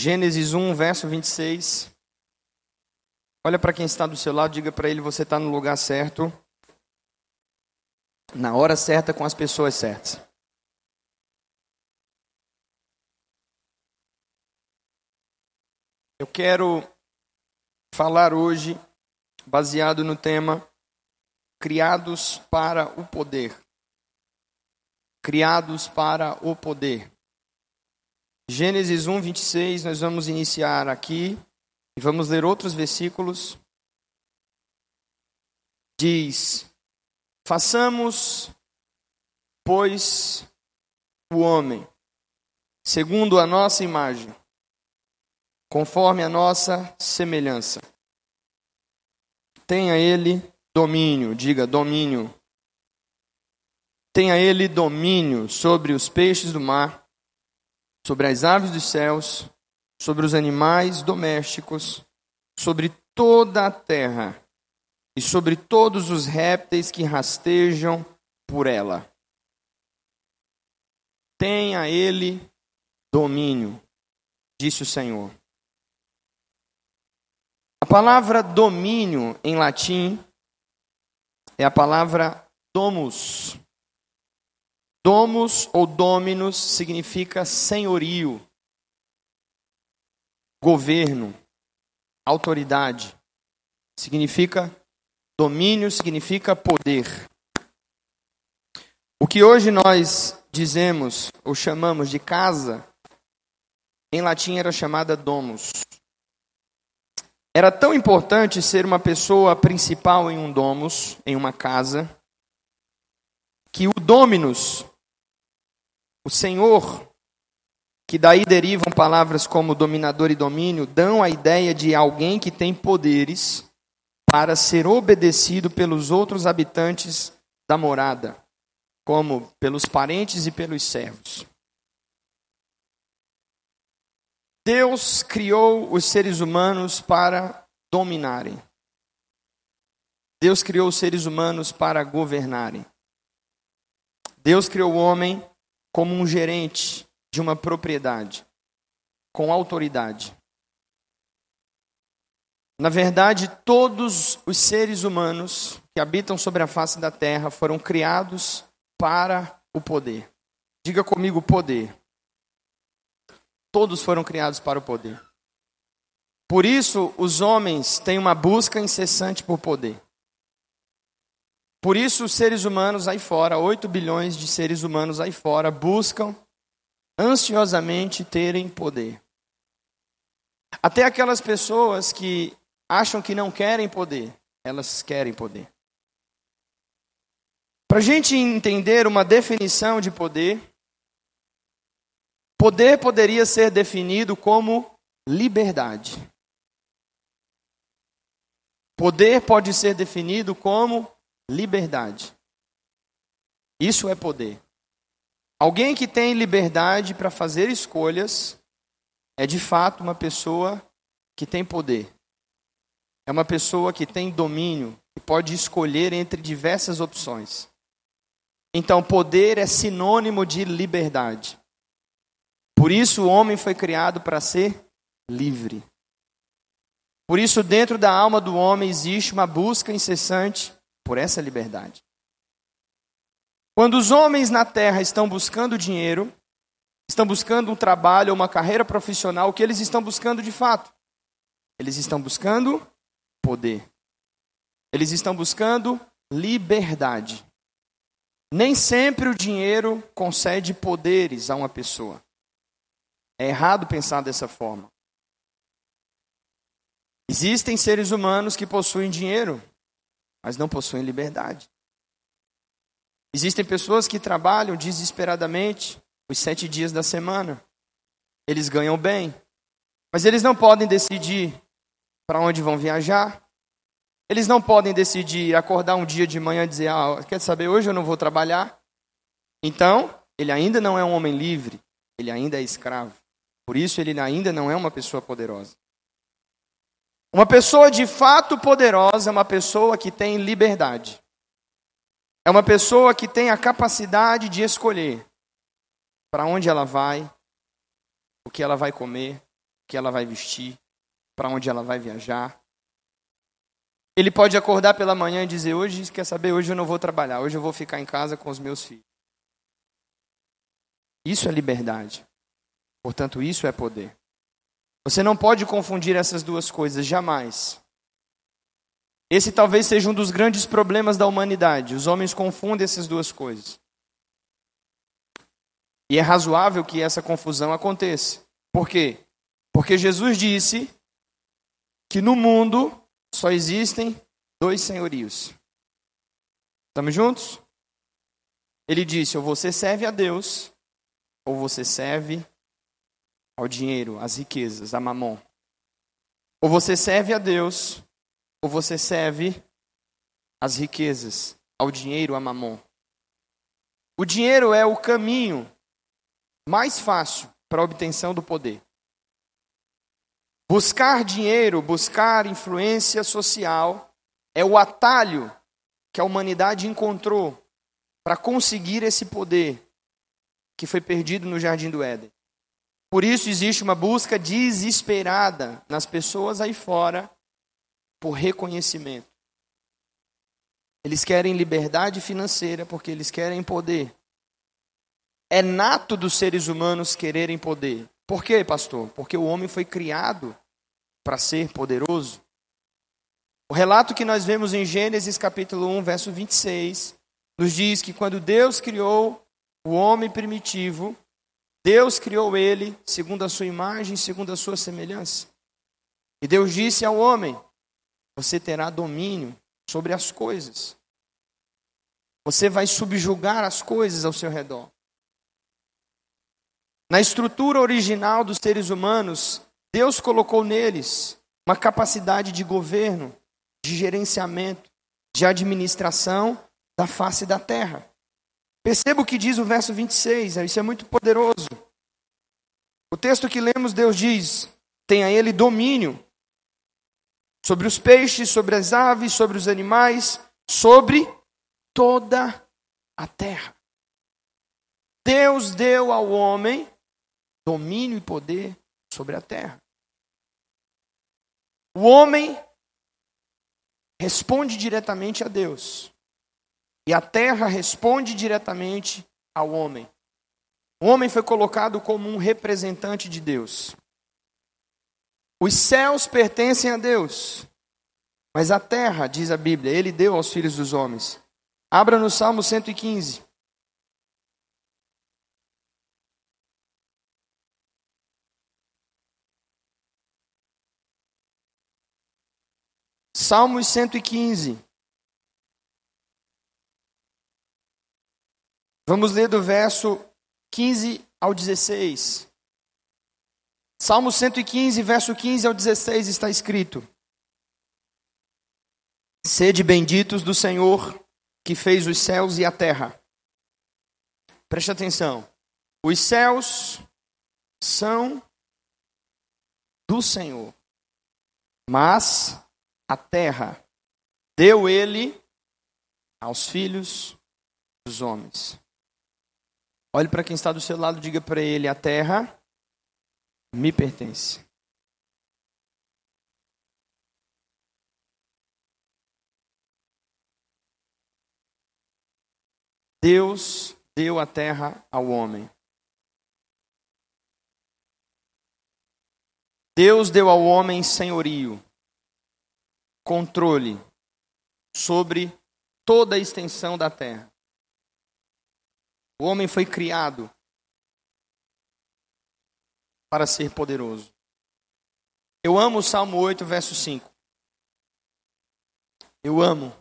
Gênesis 1, verso 26. Olha para quem está do seu lado, diga para ele: você está no lugar certo, na hora certa, com as pessoas certas. Eu quero falar hoje, baseado no tema Criados para o Poder. Criados para o Poder. Gênesis 1, 26, nós vamos iniciar aqui e vamos ler outros versículos. Diz: Façamos, pois, o homem, segundo a nossa imagem, conforme a nossa semelhança. Tenha ele domínio, diga domínio. Tenha ele domínio sobre os peixes do mar sobre as aves dos céus, sobre os animais domésticos, sobre toda a terra e sobre todos os répteis que rastejam por ela. Tenha ele domínio, disse o Senhor. A palavra domínio em latim é a palavra domus, Domus ou dominus significa senhorio, governo, autoridade. Significa domínio, significa poder. O que hoje nós dizemos ou chamamos de casa, em latim era chamada domus. Era tão importante ser uma pessoa principal em um domus, em uma casa, que o dominus o Senhor, que daí derivam palavras como dominador e domínio, dão a ideia de alguém que tem poderes para ser obedecido pelos outros habitantes da morada, como pelos parentes e pelos servos. Deus criou os seres humanos para dominarem. Deus criou os seres humanos para governarem. Deus criou o homem como um gerente de uma propriedade, com autoridade. Na verdade, todos os seres humanos que habitam sobre a face da terra foram criados para o poder. Diga comigo, poder. Todos foram criados para o poder. Por isso, os homens têm uma busca incessante por poder. Por isso, os seres humanos aí fora, 8 bilhões de seres humanos aí fora, buscam ansiosamente terem poder. Até aquelas pessoas que acham que não querem poder, elas querem poder. Para a gente entender uma definição de poder, poder poderia ser definido como liberdade. Poder pode ser definido como liberdade. Isso é poder. Alguém que tem liberdade para fazer escolhas é de fato uma pessoa que tem poder. É uma pessoa que tem domínio e pode escolher entre diversas opções. Então, poder é sinônimo de liberdade. Por isso, o homem foi criado para ser livre. Por isso, dentro da alma do homem existe uma busca incessante por essa liberdade. Quando os homens na terra estão buscando dinheiro, estão buscando um trabalho ou uma carreira profissional, o que eles estão buscando de fato? Eles estão buscando poder. Eles estão buscando liberdade. Nem sempre o dinheiro concede poderes a uma pessoa. É errado pensar dessa forma. Existem seres humanos que possuem dinheiro, mas não possuem liberdade. Existem pessoas que trabalham desesperadamente os sete dias da semana. Eles ganham bem, mas eles não podem decidir para onde vão viajar. Eles não podem decidir acordar um dia de manhã e dizer: Ah, quer saber, hoje eu não vou trabalhar. Então, ele ainda não é um homem livre, ele ainda é escravo. Por isso, ele ainda não é uma pessoa poderosa. Uma pessoa de fato poderosa é uma pessoa que tem liberdade. É uma pessoa que tem a capacidade de escolher para onde ela vai, o que ela vai comer, que ela vai vestir, para onde ela vai viajar. Ele pode acordar pela manhã e dizer: Hoje, quer saber, hoje eu não vou trabalhar, hoje eu vou ficar em casa com os meus filhos. Isso é liberdade. Portanto, isso é poder. Você não pode confundir essas duas coisas, jamais. Esse talvez seja um dos grandes problemas da humanidade. Os homens confundem essas duas coisas. E é razoável que essa confusão aconteça. Por quê? Porque Jesus disse que no mundo só existem dois senhorios. Estamos juntos? Ele disse: ou você serve a Deus, ou você serve ao dinheiro, às riquezas, a mamon. Ou você serve a Deus, ou você serve às riquezas, ao dinheiro, a mamon. O dinheiro é o caminho mais fácil para a obtenção do poder. Buscar dinheiro, buscar influência social é o atalho que a humanidade encontrou para conseguir esse poder que foi perdido no jardim do Éden. Por isso existe uma busca desesperada nas pessoas aí fora por reconhecimento. Eles querem liberdade financeira porque eles querem poder. É nato dos seres humanos quererem poder. Por quê, pastor? Porque o homem foi criado para ser poderoso. O relato que nós vemos em Gênesis capítulo 1, verso 26, nos diz que quando Deus criou o homem primitivo, Deus criou ele segundo a sua imagem, segundo a sua semelhança. E Deus disse ao homem: Você terá domínio sobre as coisas. Você vai subjugar as coisas ao seu redor. Na estrutura original dos seres humanos, Deus colocou neles uma capacidade de governo, de gerenciamento, de administração da face da terra. Perceba o que diz o verso 26, isso é muito poderoso. O texto que lemos, Deus diz: tenha ele domínio sobre os peixes, sobre as aves, sobre os animais, sobre toda a terra. Deus deu ao homem domínio e poder sobre a terra. O homem responde diretamente a Deus. E a terra responde diretamente ao homem. O homem foi colocado como um representante de Deus. Os céus pertencem a Deus, mas a terra, diz a Bíblia, ele deu aos filhos dos homens. Abra no Salmo 115. Salmos 115. Vamos ler do verso 15 ao 16. Salmo 115, verso 15 ao 16 está escrito: Sede benditos do Senhor, que fez os céus e a terra. Preste atenção. Os céus são do Senhor, mas a terra deu ele aos filhos dos homens. Olhe para quem está do seu lado, diga para ele: a terra me pertence. Deus deu a terra ao homem. Deus deu ao homem senhorio controle sobre toda a extensão da terra. O homem foi criado para ser poderoso. Eu amo o Salmo 8, verso 5. Eu amo.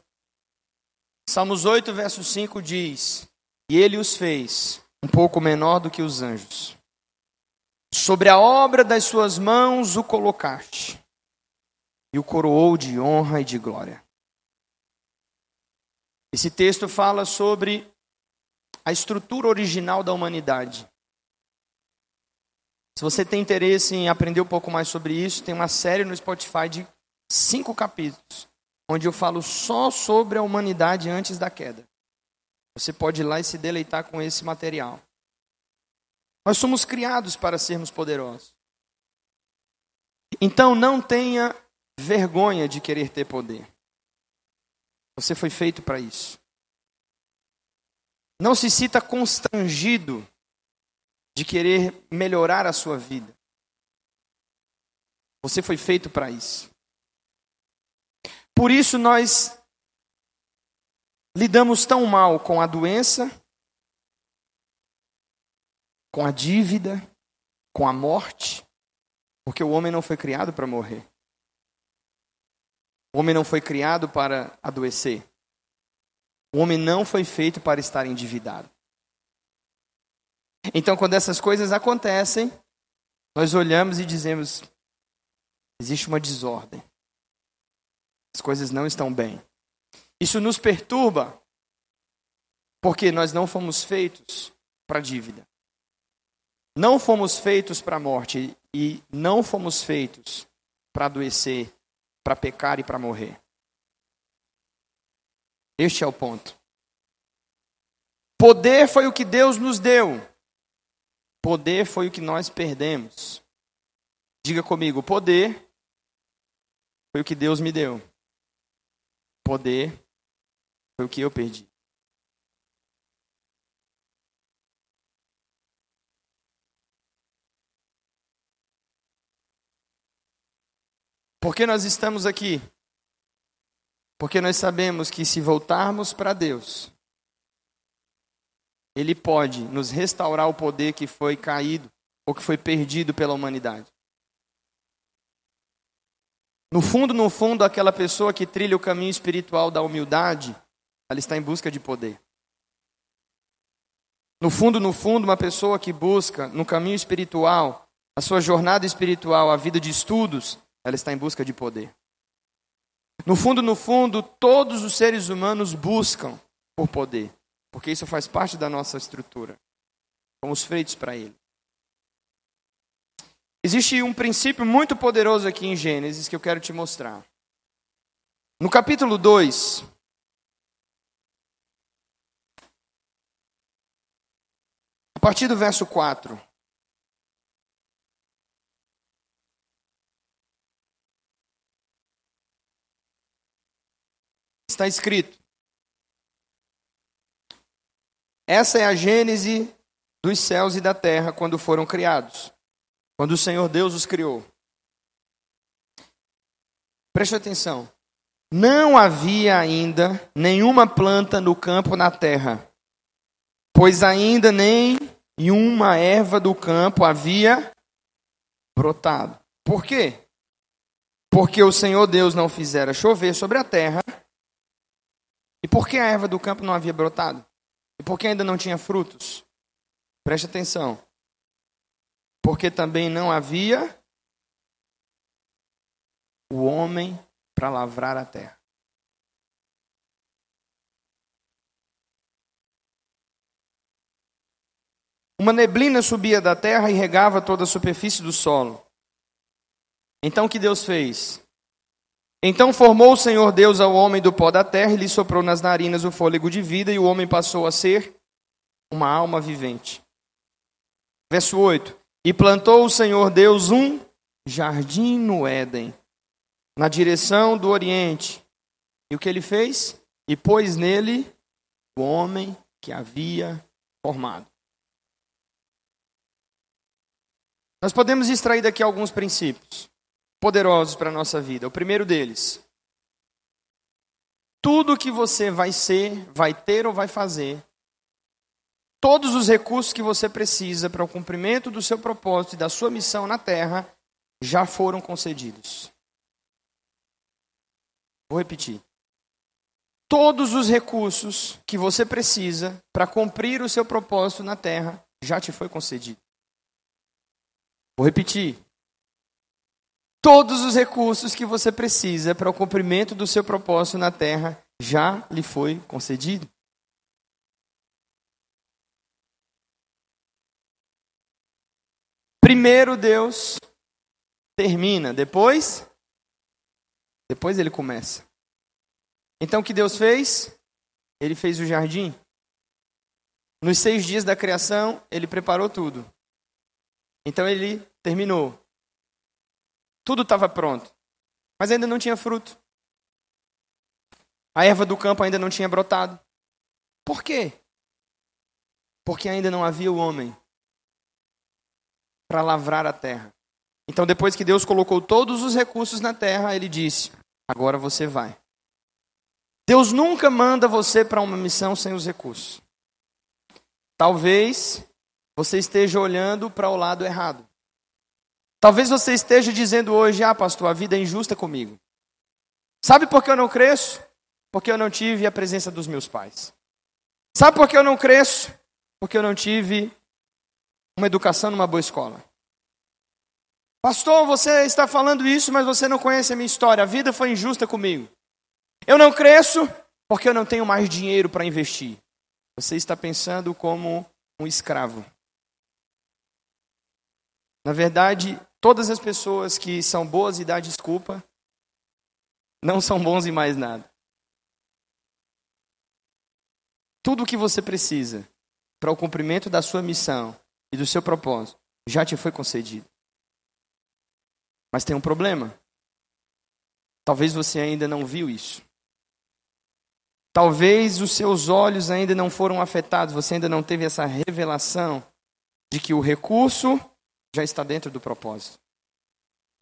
Salmos 8, verso 5 diz: E ele os fez um pouco menor do que os anjos. Sobre a obra das suas mãos o colocaste e o coroou de honra e de glória. Esse texto fala sobre a estrutura original da humanidade. Se você tem interesse em aprender um pouco mais sobre isso, tem uma série no Spotify de cinco capítulos, onde eu falo só sobre a humanidade antes da queda. Você pode ir lá e se deleitar com esse material. Nós somos criados para sermos poderosos. Então não tenha vergonha de querer ter poder. Você foi feito para isso. Não se sinta constrangido de querer melhorar a sua vida. Você foi feito para isso. Por isso nós lidamos tão mal com a doença, com a dívida, com a morte, porque o homem não foi criado para morrer. O homem não foi criado para adoecer. O homem não foi feito para estar endividado. Então, quando essas coisas acontecem, nós olhamos e dizemos: existe uma desordem. As coisas não estão bem. Isso nos perturba, porque nós não fomos feitos para dívida. Não fomos feitos para a morte e não fomos feitos para adoecer para pecar e para morrer. Este é o ponto. Poder foi o que Deus nos deu. Poder foi o que nós perdemos. Diga comigo, poder foi o que Deus me deu. Poder foi o que eu perdi. Por que nós estamos aqui? Porque nós sabemos que se voltarmos para Deus, Ele pode nos restaurar o poder que foi caído ou que foi perdido pela humanidade. No fundo, no fundo, aquela pessoa que trilha o caminho espiritual da humildade, ela está em busca de poder. No fundo, no fundo, uma pessoa que busca no caminho espiritual, a sua jornada espiritual, a vida de estudos, ela está em busca de poder. No fundo, no fundo, todos os seres humanos buscam por poder, porque isso faz parte da nossa estrutura. Fomos feitos para ele. Existe um princípio muito poderoso aqui em Gênesis que eu quero te mostrar. No capítulo 2, a partir do verso 4. Está escrito. Essa é a gênese dos céus e da terra quando foram criados, quando o Senhor Deus os criou. Preste atenção. Não havia ainda nenhuma planta no campo na terra, pois ainda nem uma erva do campo havia brotado. Por quê? Porque o Senhor Deus não fizera chover sobre a terra, e por que a erva do campo não havia brotado? E por que ainda não tinha frutos? Preste atenção. Porque também não havia o homem para lavrar a terra. Uma neblina subia da terra e regava toda a superfície do solo. Então o que Deus fez? Então formou o Senhor Deus ao homem do pó da terra e lhe soprou nas narinas o fôlego de vida, e o homem passou a ser uma alma vivente. Verso 8: E plantou o Senhor Deus um jardim no Éden, na direção do oriente. E o que ele fez? E pôs nele o homem que havia formado. Nós podemos extrair daqui alguns princípios poderosos para a nossa vida. O primeiro deles: tudo que você vai ser, vai ter ou vai fazer, todos os recursos que você precisa para o cumprimento do seu propósito e da sua missão na terra já foram concedidos. Vou repetir. Todos os recursos que você precisa para cumprir o seu propósito na terra já te foi concedido. Vou repetir. Todos os recursos que você precisa para o cumprimento do seu propósito na terra já lhe foi concedido. Primeiro Deus termina, depois depois ele começa. Então o que Deus fez? Ele fez o jardim. Nos seis dias da criação, ele preparou tudo. Então ele terminou. Tudo estava pronto. Mas ainda não tinha fruto. A erva do campo ainda não tinha brotado. Por quê? Porque ainda não havia o homem para lavrar a terra. Então, depois que Deus colocou todos os recursos na terra, ele disse: Agora você vai. Deus nunca manda você para uma missão sem os recursos. Talvez você esteja olhando para o lado errado. Talvez você esteja dizendo hoje: Ah, pastor, a vida é injusta comigo. Sabe por que eu não cresço? Porque eu não tive a presença dos meus pais. Sabe por que eu não cresço? Porque eu não tive uma educação numa boa escola. Pastor, você está falando isso, mas você não conhece a minha história. A vida foi injusta comigo. Eu não cresço porque eu não tenho mais dinheiro para investir. Você está pensando como um escravo. Na verdade, todas as pessoas que são boas e dá desculpa não são bons em mais nada. Tudo o que você precisa para o cumprimento da sua missão e do seu propósito já te foi concedido. Mas tem um problema. Talvez você ainda não viu isso. Talvez os seus olhos ainda não foram afetados, você ainda não teve essa revelação de que o recurso já está dentro do propósito.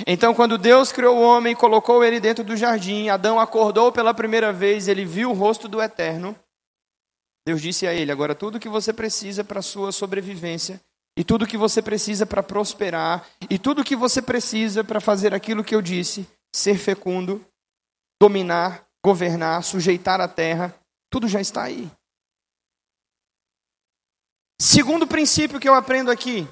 Então, quando Deus criou o homem e colocou ele dentro do jardim, Adão acordou pela primeira vez, ele viu o rosto do Eterno. Deus disse a ele: Agora, tudo que você precisa para a sua sobrevivência e tudo que você precisa para prosperar, e tudo que você precisa para fazer aquilo que eu disse, ser fecundo, dominar, governar, sujeitar a terra, tudo já está aí. Segundo princípio que eu aprendo aqui.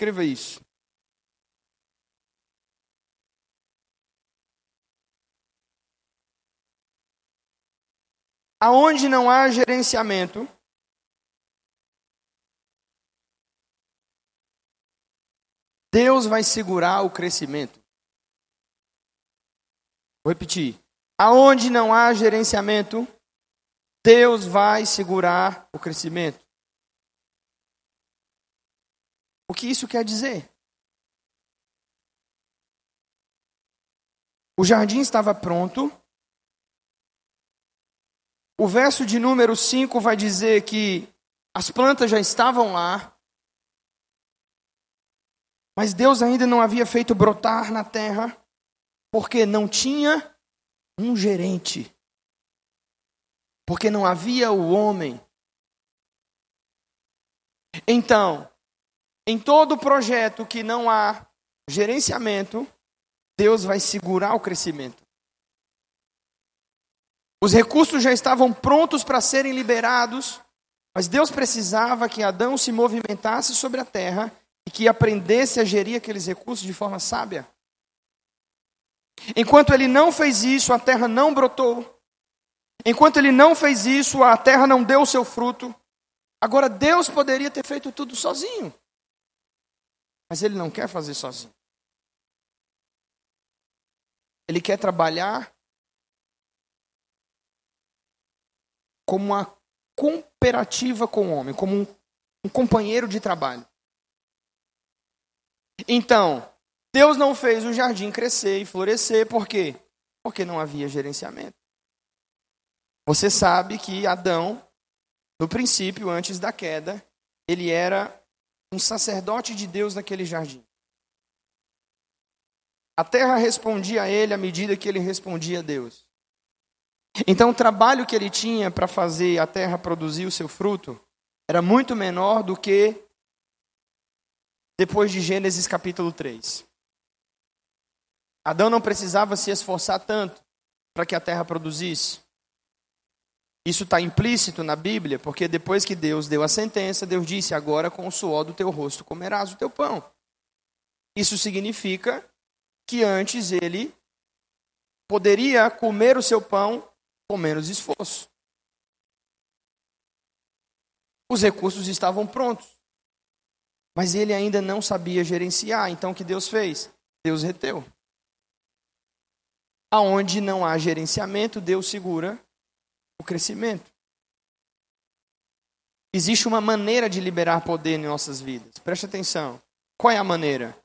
Escreva isso. Aonde não há gerenciamento, Deus vai segurar o crescimento. Vou repetir. Aonde não há gerenciamento, Deus vai segurar o crescimento. O que isso quer dizer? O jardim estava pronto, o verso de número 5 vai dizer que as plantas já estavam lá, mas Deus ainda não havia feito brotar na terra, porque não tinha um gerente, porque não havia o homem. Então, em todo projeto que não há gerenciamento, Deus vai segurar o crescimento. Os recursos já estavam prontos para serem liberados, mas Deus precisava que Adão se movimentasse sobre a terra e que aprendesse a gerir aqueles recursos de forma sábia. Enquanto ele não fez isso, a terra não brotou. Enquanto ele não fez isso, a terra não deu o seu fruto. Agora, Deus poderia ter feito tudo sozinho. Mas ele não quer fazer sozinho. Ele quer trabalhar como uma cooperativa com o homem, como um, um companheiro de trabalho. Então, Deus não fez o jardim crescer e florescer, por quê? Porque não havia gerenciamento. Você sabe que Adão, no princípio, antes da queda, ele era um sacerdote de Deus naquele jardim. A terra respondia a ele à medida que ele respondia a Deus. Então, o trabalho que ele tinha para fazer a terra produzir o seu fruto era muito menor do que depois de Gênesis capítulo 3. Adão não precisava se esforçar tanto para que a terra produzisse. Isso está implícito na Bíblia, porque depois que Deus deu a sentença, Deus disse: Agora com o suor do teu rosto comerás o teu pão. Isso significa que antes ele poderia comer o seu pão com menos esforço. Os recursos estavam prontos. Mas ele ainda não sabia gerenciar. Então o que Deus fez? Deus reteu. Aonde não há gerenciamento, Deus segura o crescimento. existe uma maneira de liberar poder em nossas vidas. Preste atenção. Qual é a maneira?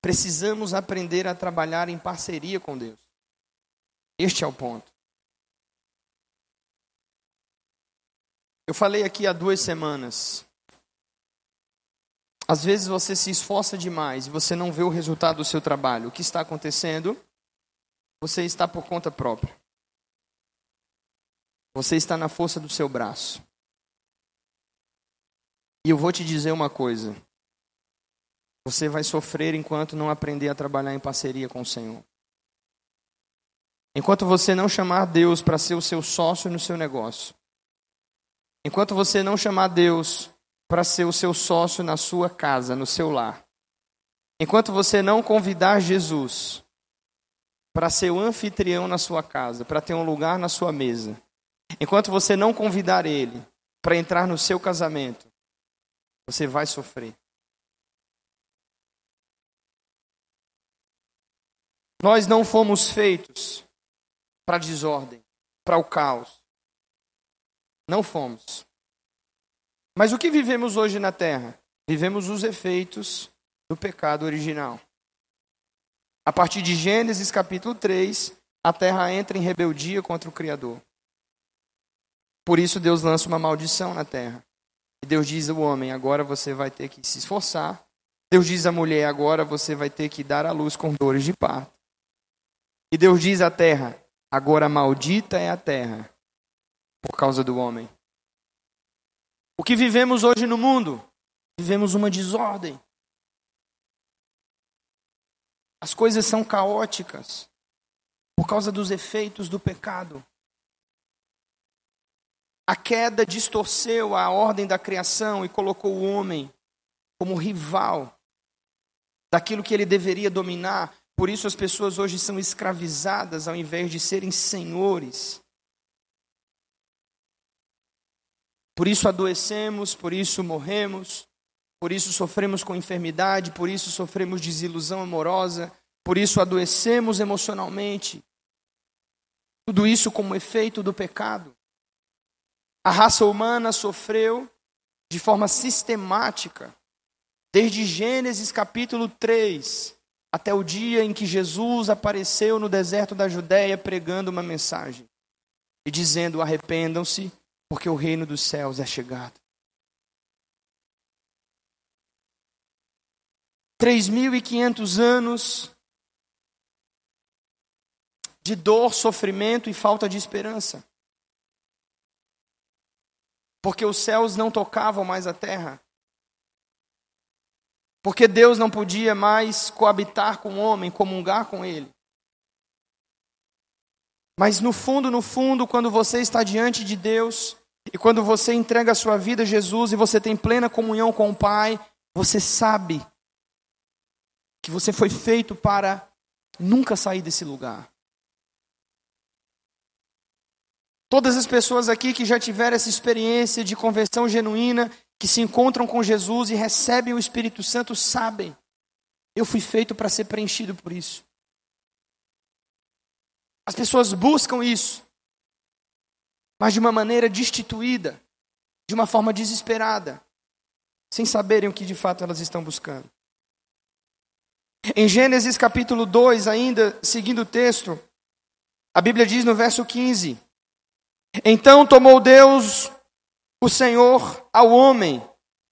Precisamos aprender a trabalhar em parceria com Deus. Este é o ponto. Eu falei aqui há duas semanas. Às vezes você se esforça demais e você não vê o resultado do seu trabalho. O que está acontecendo? Você está por conta própria. Você está na força do seu braço. E eu vou te dizer uma coisa: você vai sofrer enquanto não aprender a trabalhar em parceria com o Senhor. Enquanto você não chamar Deus para ser o seu sócio no seu negócio. Enquanto você não chamar Deus para ser o seu sócio na sua casa, no seu lar. Enquanto você não convidar Jesus para ser o anfitrião na sua casa, para ter um lugar na sua mesa. Enquanto você não convidar ele para entrar no seu casamento, você vai sofrer. Nós não fomos feitos para desordem, para o caos. Não fomos. Mas o que vivemos hoje na terra? Vivemos os efeitos do pecado original. A partir de Gênesis capítulo 3, a terra entra em rebeldia contra o Criador. Por isso Deus lança uma maldição na terra. E Deus diz ao homem: agora você vai ter que se esforçar. Deus diz à mulher: agora você vai ter que dar à luz com dores de parto. E Deus diz à terra: agora maldita é a terra por causa do homem. O que vivemos hoje no mundo? Vivemos uma desordem. As coisas são caóticas por causa dos efeitos do pecado. A queda distorceu a ordem da criação e colocou o homem como rival daquilo que ele deveria dominar, por isso as pessoas hoje são escravizadas ao invés de serem senhores. Por isso adoecemos, por isso morremos, por isso sofremos com enfermidade, por isso sofremos desilusão amorosa, por isso adoecemos emocionalmente. Tudo isso como efeito do pecado. A raça humana sofreu de forma sistemática, desde Gênesis capítulo 3, até o dia em que Jesus apareceu no deserto da Judéia pregando uma mensagem e dizendo: arrependam-se, porque o reino dos céus é chegado. Três mil e quinhentos anos de dor, sofrimento e falta de esperança. Porque os céus não tocavam mais a terra. Porque Deus não podia mais coabitar com o homem, comungar com ele. Mas no fundo, no fundo, quando você está diante de Deus e quando você entrega a sua vida a Jesus e você tem plena comunhão com o Pai, você sabe que você foi feito para nunca sair desse lugar. Todas as pessoas aqui que já tiveram essa experiência de conversão genuína que se encontram com Jesus e recebem o Espírito Santo sabem: eu fui feito para ser preenchido por isso. As pessoas buscam isso, mas de uma maneira destituída, de uma forma desesperada, sem saberem o que de fato elas estão buscando. Em Gênesis capítulo 2, ainda seguindo o texto, a Bíblia diz no verso 15: Então tomou Deus o Senhor ao homem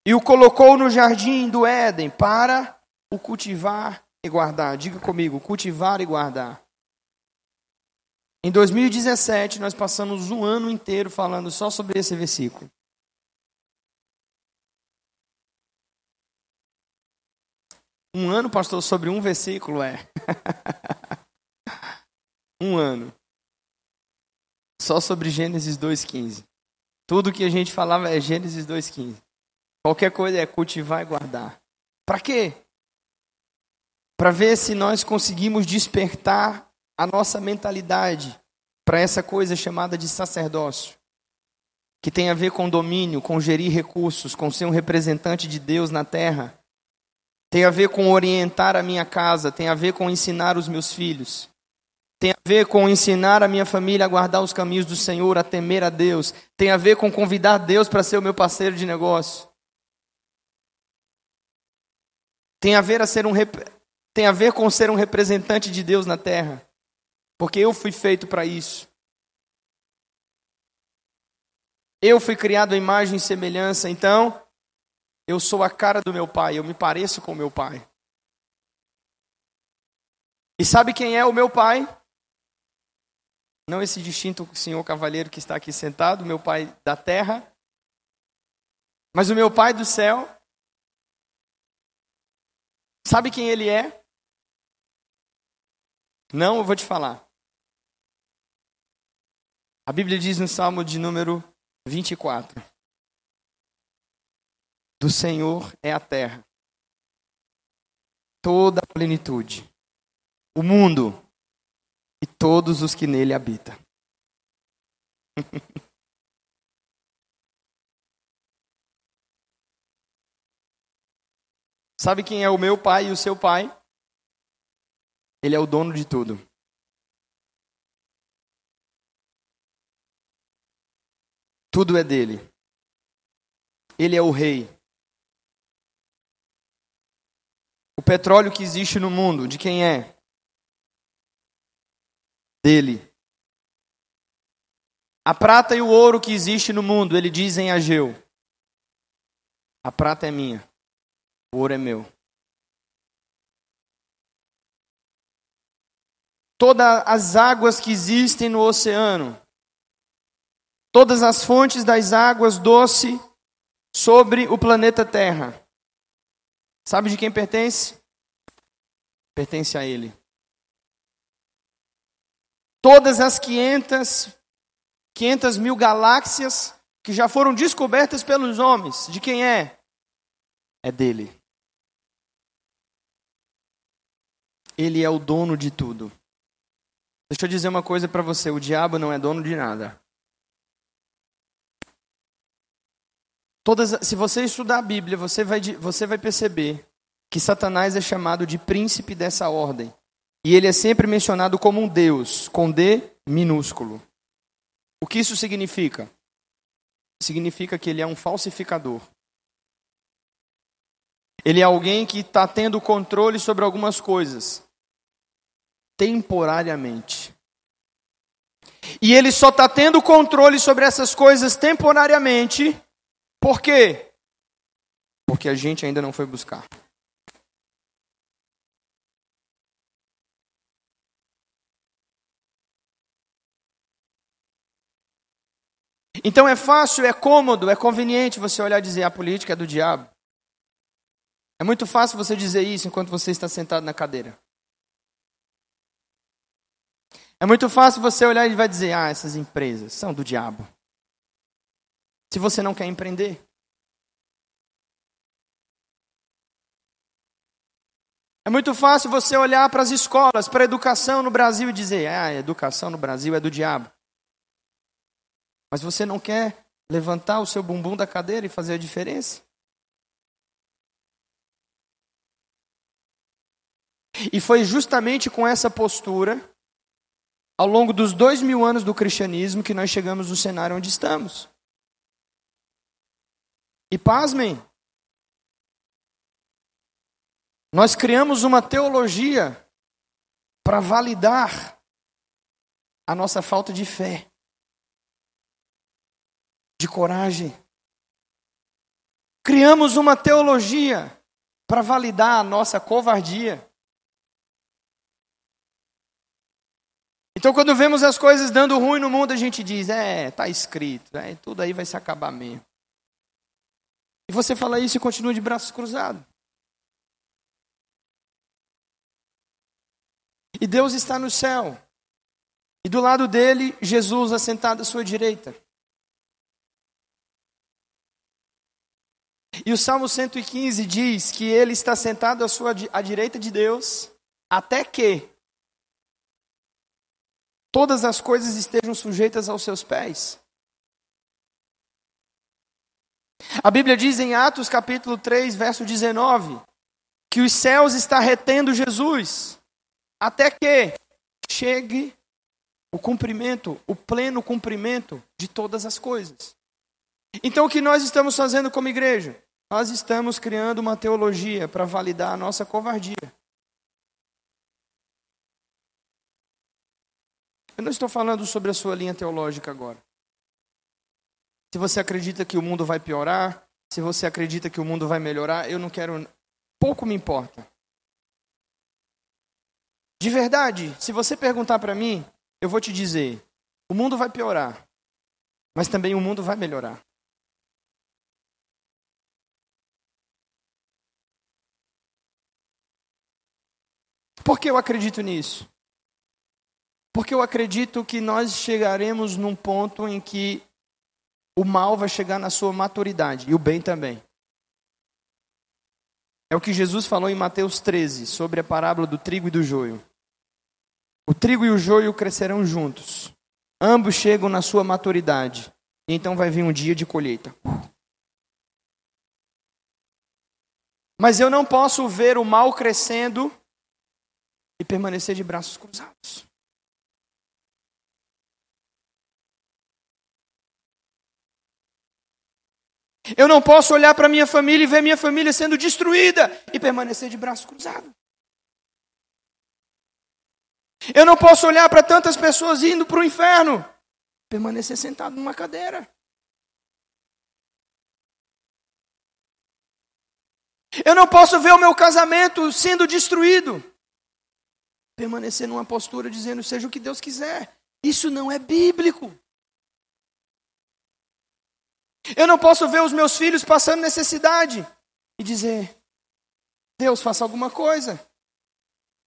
e o colocou no jardim do Éden para o cultivar e guardar. Diga comigo, cultivar e guardar. Em 2017, nós passamos um ano inteiro falando só sobre esse versículo. Um ano, pastor, sobre um versículo é. um ano. Só sobre Gênesis 2,15. Tudo que a gente falava é Gênesis 2,15. Qualquer coisa é cultivar e guardar. Para quê? Para ver se nós conseguimos despertar a nossa mentalidade para essa coisa chamada de sacerdócio, que tem a ver com domínio, com gerir recursos, com ser um representante de Deus na terra, tem a ver com orientar a minha casa, tem a ver com ensinar os meus filhos, tem a ver com ensinar a minha família a guardar os caminhos do Senhor, a temer a Deus, tem a ver com convidar Deus para ser o meu parceiro de negócio. Tem a ver a ser um tem a ver com ser um representante de Deus na terra. Porque eu fui feito para isso. Eu fui criado à imagem e semelhança, então eu sou a cara do meu pai, eu me pareço com o meu pai. E sabe quem é o meu pai? Não esse distinto senhor cavalheiro que está aqui sentado, meu pai da terra, mas o meu pai do céu. Sabe quem ele é? Não, eu vou te falar. A Bíblia diz no Salmo de número 24: Do Senhor é a terra, toda a plenitude, o mundo e todos os que nele habitam. Sabe quem é o meu pai e o seu pai? Ele é o dono de tudo. Tudo é dele. Ele é o rei. O petróleo que existe no mundo, de quem é? Dele. A prata e o ouro que existe no mundo, ele diz em Ageu: A prata é minha, o ouro é meu. Todas as águas que existem no oceano, todas as fontes das águas doce sobre o planeta Terra. Sabe de quem pertence? Pertence a Ele. Todas as 500, 500 mil galáxias que já foram descobertas pelos homens, de quem é? É dele. Ele é o dono de tudo. Deixa eu dizer uma coisa para você: o diabo não é dono de nada. Todas, se você estudar a Bíblia, você vai, você vai perceber que Satanás é chamado de príncipe dessa ordem. E ele é sempre mencionado como um Deus, com D minúsculo. O que isso significa? Significa que ele é um falsificador. Ele é alguém que está tendo controle sobre algumas coisas, temporariamente. E ele só está tendo controle sobre essas coisas temporariamente por quê? Porque a gente ainda não foi buscar. Então é fácil, é cômodo, é conveniente você olhar e dizer a política é do diabo. É muito fácil você dizer isso enquanto você está sentado na cadeira. É muito fácil você olhar e vai dizer: ah, essas empresas são do diabo se você não quer empreender. É muito fácil você olhar para as escolas, para a educação no Brasil e dizer: ah, a educação no Brasil é do diabo. Mas você não quer levantar o seu bumbum da cadeira e fazer a diferença? E foi justamente com essa postura, ao longo dos dois mil anos do cristianismo, que nós chegamos no cenário onde estamos. E pasmem, nós criamos uma teologia para validar a nossa falta de fé, de coragem. Criamos uma teologia para validar a nossa covardia. Então, quando vemos as coisas dando ruim no mundo, a gente diz: é, está escrito, é, tudo aí vai se acabar mesmo. E você fala isso e continua de braços cruzados. E Deus está no céu. E do lado dele, Jesus assentado à sua direita. E o Salmo 115 diz que ele está sentado à, sua, à direita de Deus, até que todas as coisas estejam sujeitas aos seus pés. A Bíblia diz em Atos capítulo 3, verso 19, que os céus está retendo Jesus, até que chegue o cumprimento, o pleno cumprimento de todas as coisas. Então, o que nós estamos fazendo como igreja? Nós estamos criando uma teologia para validar a nossa covardia. Eu não estou falando sobre a sua linha teológica agora. Se você acredita que o mundo vai piorar, se você acredita que o mundo vai melhorar, eu não quero. Pouco me importa. De verdade, se você perguntar para mim, eu vou te dizer: o mundo vai piorar, mas também o mundo vai melhorar. Por que eu acredito nisso? Porque eu acredito que nós chegaremos num ponto em que o mal vai chegar na sua maturidade e o bem também. É o que Jesus falou em Mateus 13, sobre a parábola do trigo e do joio. O trigo e o joio crescerão juntos. Ambos chegam na sua maturidade. E então vai vir um dia de colheita. Mas eu não posso ver o mal crescendo e permanecer de braços cruzados. Eu não posso olhar para minha família e ver minha família sendo destruída e permanecer de braços cruzados. Eu não posso olhar para tantas pessoas indo para o inferno, e permanecer sentado numa cadeira. Eu não posso ver o meu casamento sendo destruído, permanecer numa postura dizendo seja o que Deus quiser. Isso não é bíblico. Eu não posso ver os meus filhos passando necessidade e dizer: Deus, faça alguma coisa.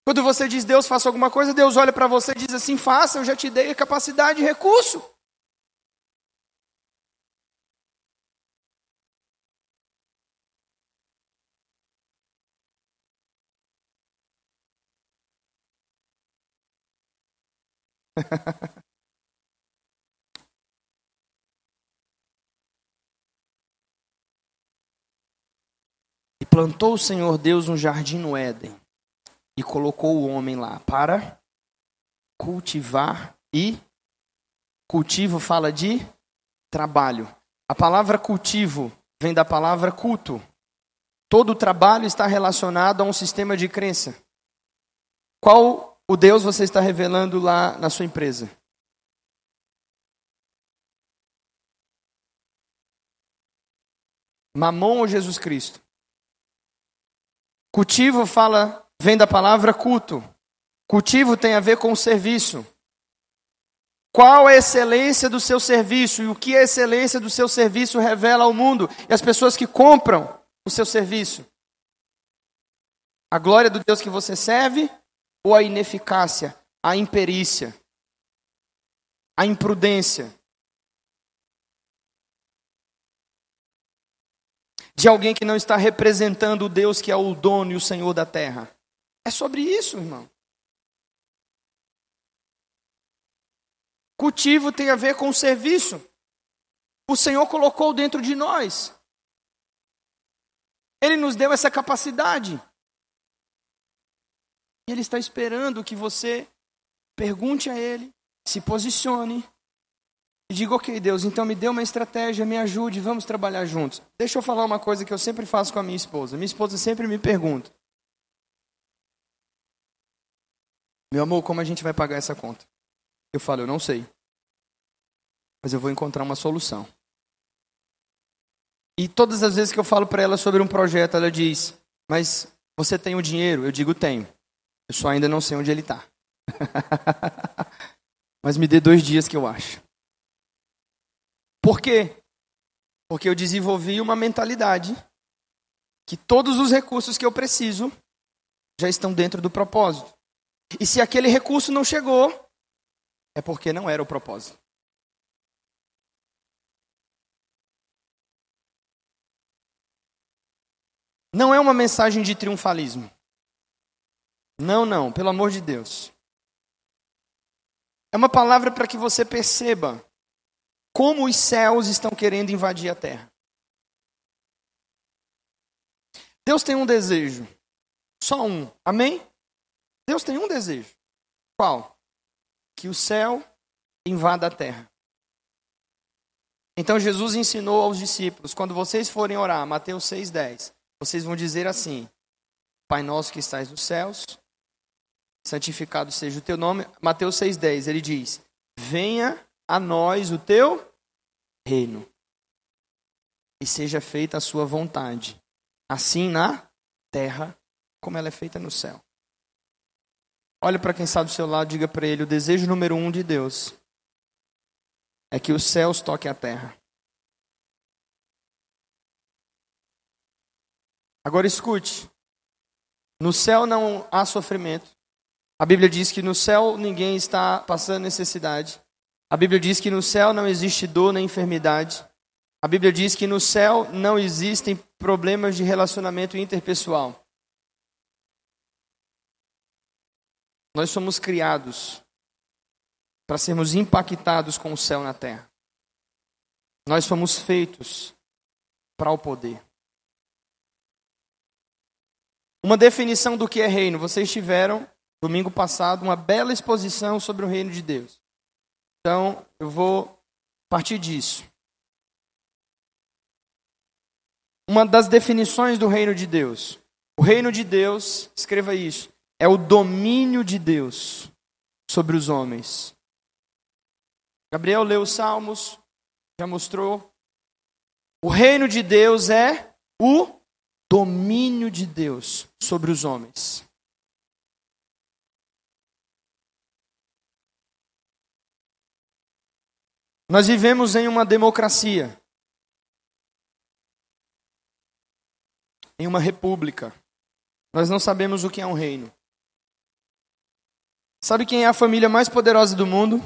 Quando você diz Deus, faça alguma coisa, Deus olha para você e diz assim: faça, eu já te dei a capacidade e recurso. e plantou o Senhor Deus um jardim no Éden e colocou o homem lá para cultivar e cultivo fala de trabalho. A palavra cultivo vem da palavra culto. Todo trabalho está relacionado a um sistema de crença. Qual o Deus você está revelando lá na sua empresa? Mamon ou Jesus Cristo? Cultivo fala, vem da palavra culto. Cultivo tem a ver com o serviço. Qual a excelência do seu serviço e o que a excelência do seu serviço revela ao mundo e às pessoas que compram o seu serviço? A glória do Deus que você serve ou a ineficácia, a imperícia, a imprudência de alguém que não está representando o Deus que é o dono e o Senhor da terra. É sobre isso, irmão. Cultivo tem a ver com o serviço. O Senhor colocou dentro de nós. Ele nos deu essa capacidade. E Ele está esperando que você pergunte a Ele, se posicione e diga: Ok, Deus, então me dê uma estratégia, me ajude, vamos trabalhar juntos. Deixa eu falar uma coisa que eu sempre faço com a minha esposa. Minha esposa sempre me pergunta: Meu amor, como a gente vai pagar essa conta? Eu falo: Eu não sei. Mas eu vou encontrar uma solução. E todas as vezes que eu falo para ela sobre um projeto, ela diz: Mas você tem o dinheiro? Eu digo: Tenho. Eu só ainda não sei onde ele está. Mas me dê dois dias que eu acho. Por quê? Porque eu desenvolvi uma mentalidade que todos os recursos que eu preciso já estão dentro do propósito. E se aquele recurso não chegou, é porque não era o propósito. Não é uma mensagem de triunfalismo. Não, não, pelo amor de Deus. É uma palavra para que você perceba como os céus estão querendo invadir a terra. Deus tem um desejo, só um, amém? Deus tem um desejo. Qual? que o céu invada a terra. Então Jesus ensinou aos discípulos: quando vocês forem orar, Mateus 6,10, vocês vão dizer assim: Pai nosso que estais nos céus, santificado seja o teu nome. Mateus 6,10, ele diz: Venha a nós o teu reino, e seja feita a sua vontade, assim na terra como ela é feita no céu. Olha para quem está do seu lado, diga para ele: o desejo número um de Deus é que os céus toquem a terra. Agora escute: no céu não há sofrimento. A Bíblia diz que no céu ninguém está passando necessidade. A Bíblia diz que no céu não existe dor nem enfermidade. A Bíblia diz que no céu não existem problemas de relacionamento interpessoal. Nós somos criados para sermos impactados com o céu na terra. Nós fomos feitos para o poder. Uma definição do que é reino. Vocês tiveram, domingo passado, uma bela exposição sobre o reino de Deus. Então, eu vou partir disso. Uma das definições do reino de Deus. O reino de Deus, escreva isso, é o domínio de Deus sobre os homens. Gabriel leu os Salmos, já mostrou. O reino de Deus é o domínio de Deus sobre os homens. Nós vivemos em uma democracia, em uma república. Nós não sabemos o que é um reino. Sabe quem é a família mais poderosa do mundo?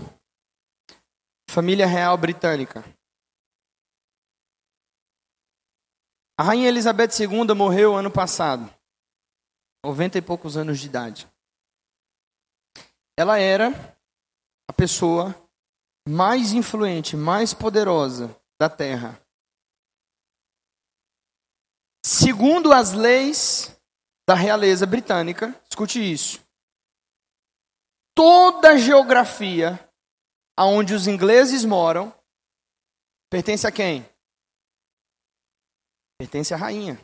Família real britânica. A rainha Elizabeth II morreu ano passado, 90 e poucos anos de idade. Ela era a pessoa mais influente, mais poderosa da Terra. Segundo as leis da realeza britânica, escute isso toda a geografia aonde os ingleses moram pertence a quem? Pertence à rainha.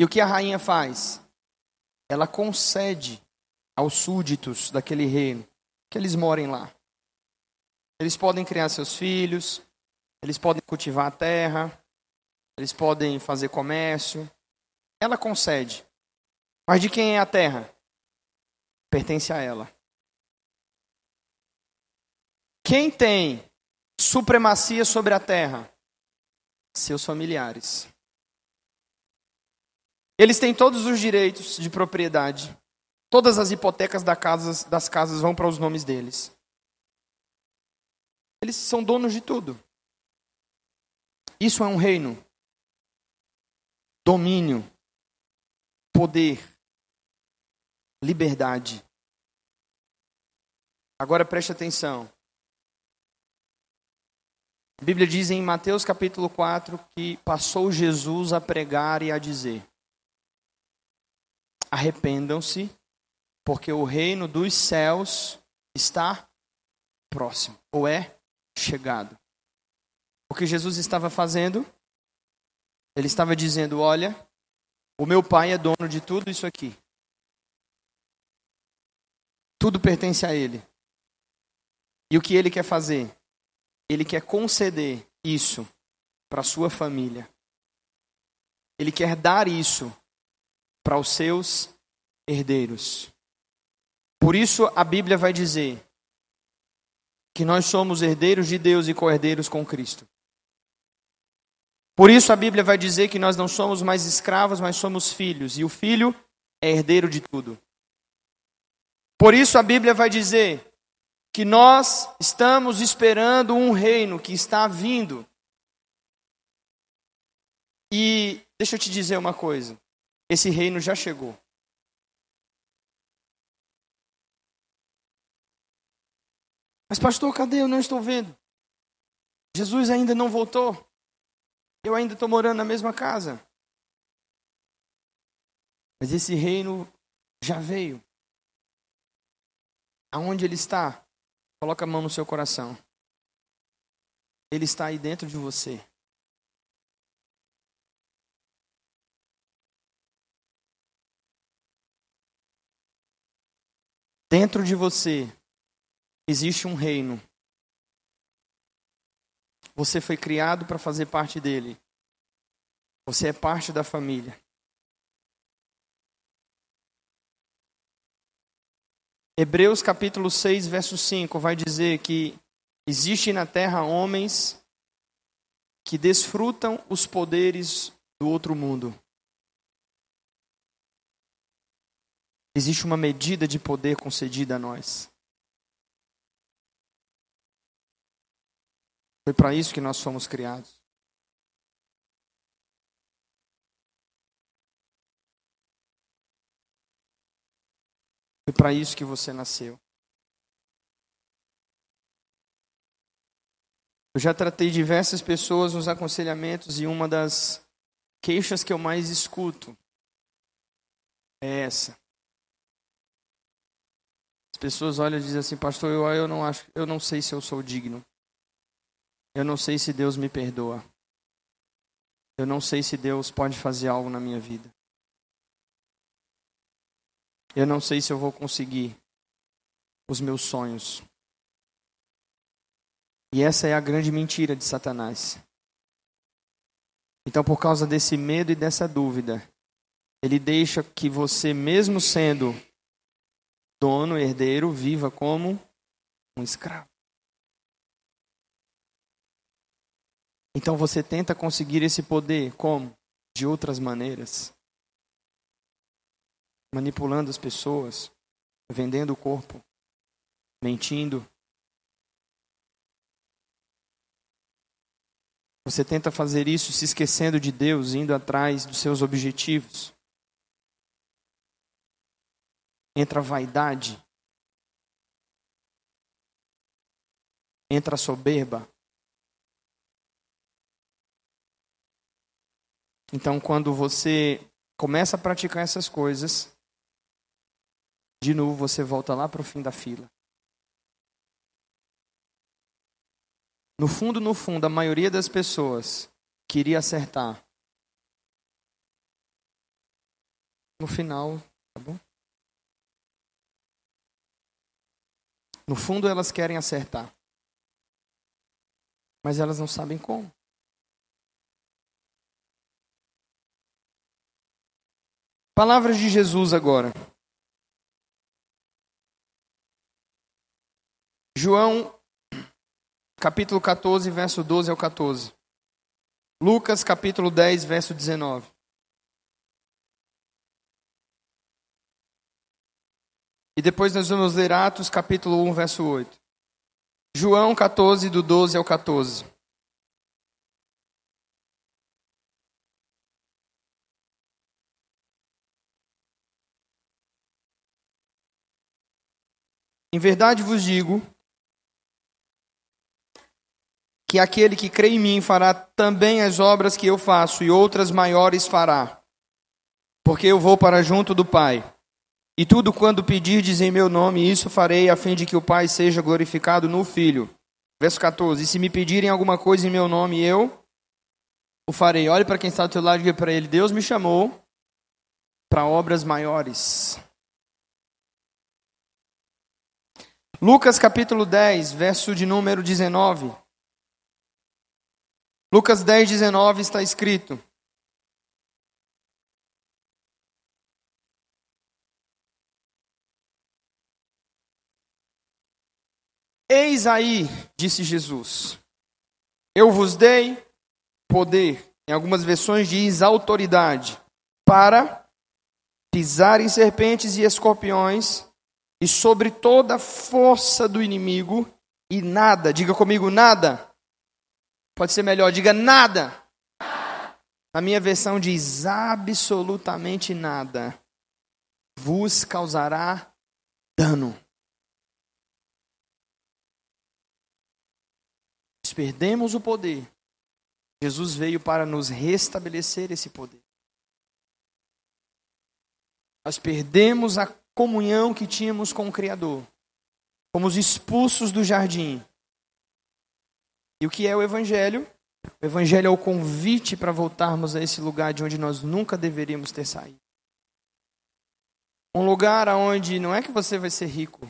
E o que a rainha faz? Ela concede aos súditos daquele reino que eles morem lá. Eles podem criar seus filhos, eles podem cultivar a terra, eles podem fazer comércio. Ela concede. Mas de quem é a terra? Pertence a ela. Quem tem supremacia sobre a terra? Seus familiares. Eles têm todos os direitos de propriedade. Todas as hipotecas das casas vão para os nomes deles. Eles são donos de tudo. Isso é um reino. Domínio. Poder liberdade. Agora preste atenção. A Bíblia diz em Mateus capítulo 4 que passou Jesus a pregar e a dizer: Arrependam-se, porque o reino dos céus está próximo, ou é chegado. O que Jesus estava fazendo? Ele estava dizendo: Olha, o meu pai é dono de tudo isso aqui. Tudo pertence a Ele. E o que Ele quer fazer? Ele quer conceder isso para a sua família. Ele quer dar isso para os seus herdeiros. Por isso a Bíblia vai dizer que nós somos herdeiros de Deus e co-herdeiros com Cristo. Por isso a Bíblia vai dizer que nós não somos mais escravos, mas somos filhos, e o filho é herdeiro de tudo. Por isso a Bíblia vai dizer que nós estamos esperando um reino que está vindo. E deixa eu te dizer uma coisa: esse reino já chegou. Mas, pastor, cadê? Eu não estou vendo. Jesus ainda não voltou. Eu ainda estou morando na mesma casa. Mas esse reino já veio. Aonde ele está? Coloca a mão no seu coração. Ele está aí dentro de você. Dentro de você existe um reino. Você foi criado para fazer parte dele. Você é parte da família. Hebreus capítulo 6, verso 5 vai dizer que existe na terra homens que desfrutam os poderes do outro mundo. Existe uma medida de poder concedida a nós. Foi para isso que nós fomos criados. Foi para isso que você nasceu. Eu já tratei diversas pessoas nos aconselhamentos e uma das queixas que eu mais escuto é essa. As pessoas olham e dizem assim, pastor, eu, eu não acho, eu não sei se eu sou digno. Eu não sei se Deus me perdoa. Eu não sei se Deus pode fazer algo na minha vida. Eu não sei se eu vou conseguir os meus sonhos. E essa é a grande mentira de Satanás. Então, por causa desse medo e dessa dúvida, ele deixa que você, mesmo sendo dono, herdeiro, viva como um escravo. Então você tenta conseguir esse poder como? De outras maneiras manipulando as pessoas, vendendo o corpo, mentindo. Você tenta fazer isso se esquecendo de Deus, indo atrás dos seus objetivos. Entra a vaidade. Entra a soberba. Então, quando você começa a praticar essas coisas, de novo você volta lá para o fim da fila. No fundo, no fundo, a maioria das pessoas queria acertar. No final, tá bom? No fundo, elas querem acertar. Mas elas não sabem como. Palavras de Jesus agora. João, capítulo 14, verso 12 ao 14. Lucas, capítulo 10, verso 19. E depois nós vamos ler Atos, capítulo 1, verso 8. João 14, do 12 ao 14. Em verdade vos digo que aquele que crê em mim fará também as obras que eu faço, e outras maiores fará, porque eu vou para junto do Pai. E tudo quando pedirdes em meu nome, isso farei, a fim de que o Pai seja glorificado no Filho. Verso 14: E se me pedirem alguma coisa em meu nome, eu o farei. Olhe para quem está do seu lado e diga para ele: Deus me chamou para obras maiores. Lucas capítulo 10, verso de número 19. Lucas 10, 19 está escrito: Eis aí, disse Jesus, eu vos dei poder, em algumas versões diz autoridade, para pisar em serpentes e escorpiões e sobre toda a força do inimigo, e nada, diga comigo, nada Pode ser melhor, diga nada. A minha versão diz absolutamente nada vos causará dano. Nós perdemos o poder. Jesus veio para nos restabelecer esse poder. Nós perdemos a comunhão que tínhamos com o Criador. fomos expulsos do jardim. E o que é o Evangelho? O Evangelho é o convite para voltarmos a esse lugar de onde nós nunca deveríamos ter saído. Um lugar onde não é que você vai ser rico.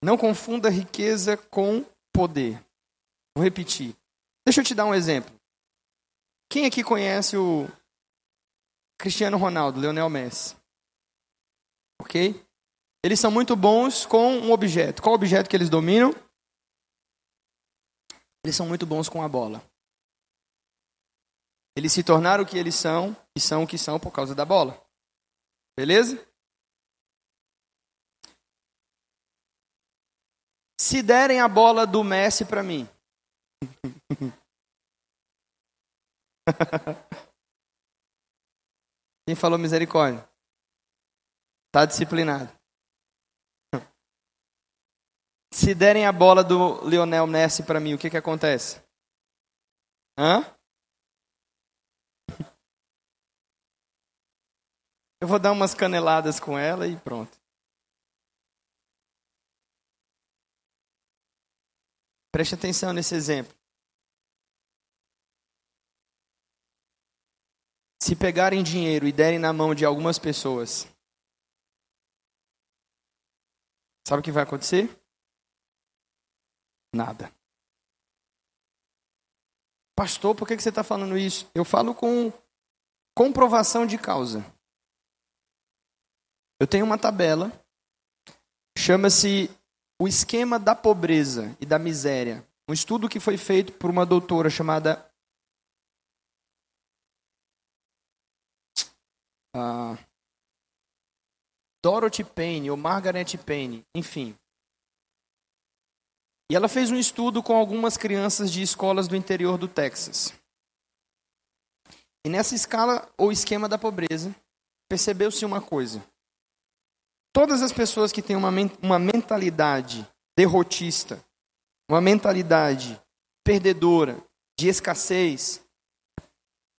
Não confunda riqueza com poder. Vou repetir. Deixa eu te dar um exemplo. Quem aqui conhece o Cristiano Ronaldo, Leonel Messi? Ok? Eles são muito bons com um objeto. Qual objeto que eles dominam? Eles são muito bons com a bola. Eles se tornaram o que eles são e são o que são por causa da bola. Beleza? Se derem a bola do Messi para mim. Quem falou misericórdia? Está disciplinado. Se derem a bola do Lionel Messi para mim, o que, que acontece? Hã? Eu vou dar umas caneladas com ela e pronto. Preste atenção nesse exemplo. Se pegarem dinheiro e derem na mão de algumas pessoas, sabe o que vai acontecer? Nada. Pastor, por que você está falando isso? Eu falo com comprovação de causa. Eu tenho uma tabela, chama-se O Esquema da Pobreza e da Miséria. Um estudo que foi feito por uma doutora chamada. Uh, Dorothy Payne ou Margaret Payne, enfim. E ela fez um estudo com algumas crianças de escolas do interior do Texas. E nessa escala ou esquema da pobreza, percebeu-se uma coisa. Todas as pessoas que têm uma, uma mentalidade derrotista, uma mentalidade perdedora, de escassez,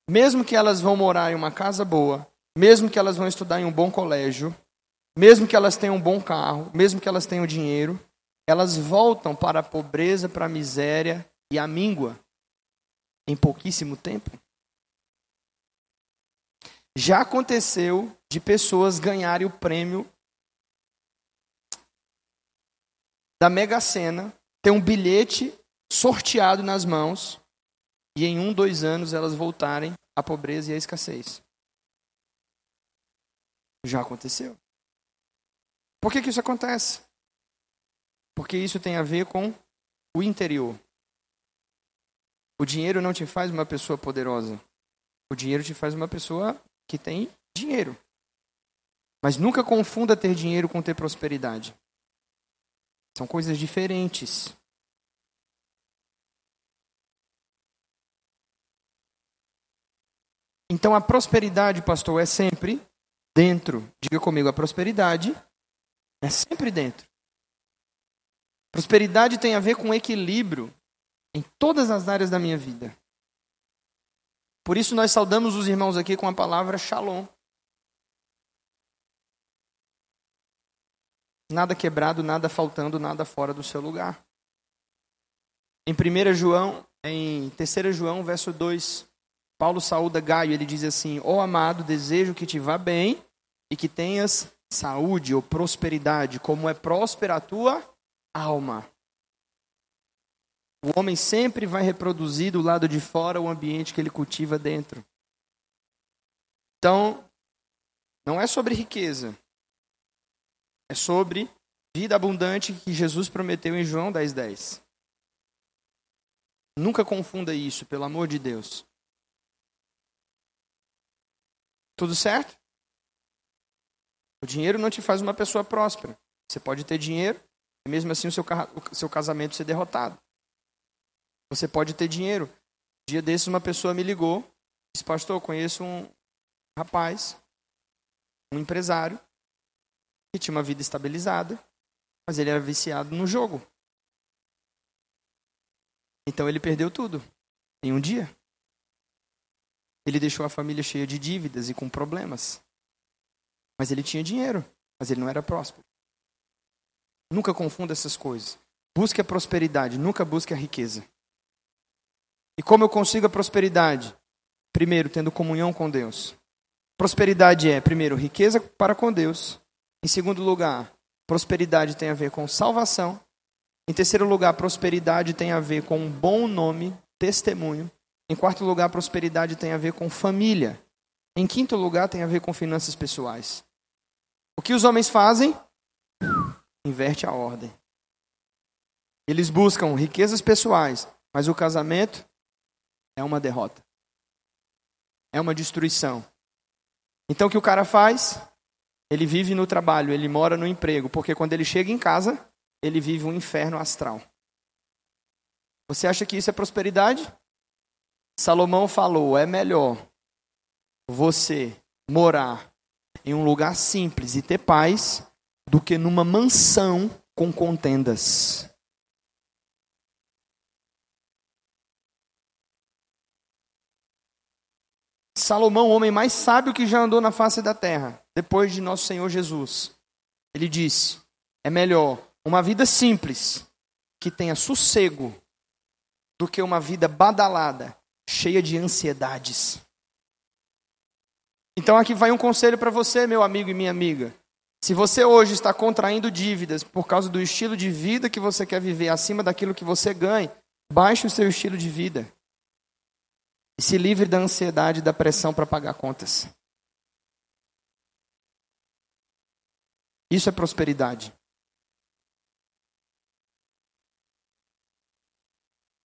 mesmo que elas vão morar em uma casa boa, mesmo que elas vão estudar em um bom colégio, mesmo que elas tenham um bom carro, mesmo que elas tenham dinheiro, elas voltam para a pobreza, para a miséria e a míngua em pouquíssimo tempo. Já aconteceu de pessoas ganharem o prêmio da Mega Sena, ter um bilhete sorteado nas mãos e em um, dois anos elas voltarem à pobreza e à escassez. Já aconteceu. Por que, que isso acontece? Porque isso tem a ver com o interior. O dinheiro não te faz uma pessoa poderosa. O dinheiro te faz uma pessoa que tem dinheiro. Mas nunca confunda ter dinheiro com ter prosperidade. São coisas diferentes. Então a prosperidade, pastor, é sempre dentro. Diga comigo, a prosperidade é sempre dentro. Prosperidade tem a ver com equilíbrio em todas as áreas da minha vida. Por isso nós saudamos os irmãos aqui com a palavra shalom. Nada quebrado, nada faltando, nada fora do seu lugar. Em 1 João, em 3 João, verso 2, Paulo saúda Gaio, ele diz assim: Ó oh, amado, desejo que te vá bem e que tenhas saúde ou prosperidade, como é próspera a tua alma. O homem sempre vai reproduzir do lado de fora o ambiente que ele cultiva dentro. Então, não é sobre riqueza, é sobre vida abundante que Jesus prometeu em João 10,10. 10. Nunca confunda isso, pelo amor de Deus. Tudo certo? O dinheiro não te faz uma pessoa próspera. Você pode ter dinheiro e mesmo assim o seu, o seu casamento ser derrotado. Você pode ter dinheiro. Dia desses uma pessoa me ligou, disse, pastor, eu conheço um rapaz, um empresário, que tinha uma vida estabilizada, mas ele era viciado no jogo. Então ele perdeu tudo em um dia. Ele deixou a família cheia de dívidas e com problemas. Mas ele tinha dinheiro, mas ele não era próspero. Nunca confunda essas coisas. Busque a prosperidade, nunca busque a riqueza. E como eu consigo a prosperidade? Primeiro, tendo comunhão com Deus. Prosperidade é, primeiro, riqueza para com Deus. Em segundo lugar, prosperidade tem a ver com salvação. Em terceiro lugar, prosperidade tem a ver com um bom nome, testemunho. Em quarto lugar, prosperidade tem a ver com família. Em quinto lugar, tem a ver com finanças pessoais. O que os homens fazem? Inverte a ordem. Eles buscam riquezas pessoais, mas o casamento é uma derrota. É uma destruição. Então o que o cara faz? Ele vive no trabalho, ele mora no emprego, porque quando ele chega em casa, ele vive um inferno astral. Você acha que isso é prosperidade? Salomão falou: é melhor você morar em um lugar simples e ter paz do que numa mansão com contendas. Salomão, o homem mais sábio que já andou na face da terra, depois de nosso Senhor Jesus, ele disse: é melhor uma vida simples, que tenha sossego, do que uma vida badalada, cheia de ansiedades. Então aqui vai um conselho para você, meu amigo e minha amiga. Se você hoje está contraindo dívidas por causa do estilo de vida que você quer viver acima daquilo que você ganha, baixe o seu estilo de vida. E se livre da ansiedade e da pressão para pagar contas. Isso é prosperidade.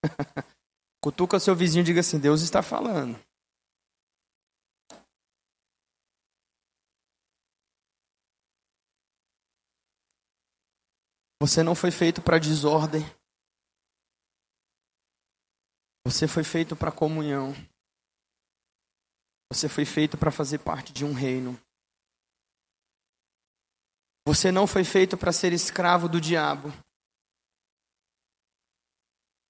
Cutuca seu vizinho e diga assim: Deus está falando. Você não foi feito para desordem. Você foi feito para comunhão. Você foi feito para fazer parte de um reino. Você não foi feito para ser escravo do diabo.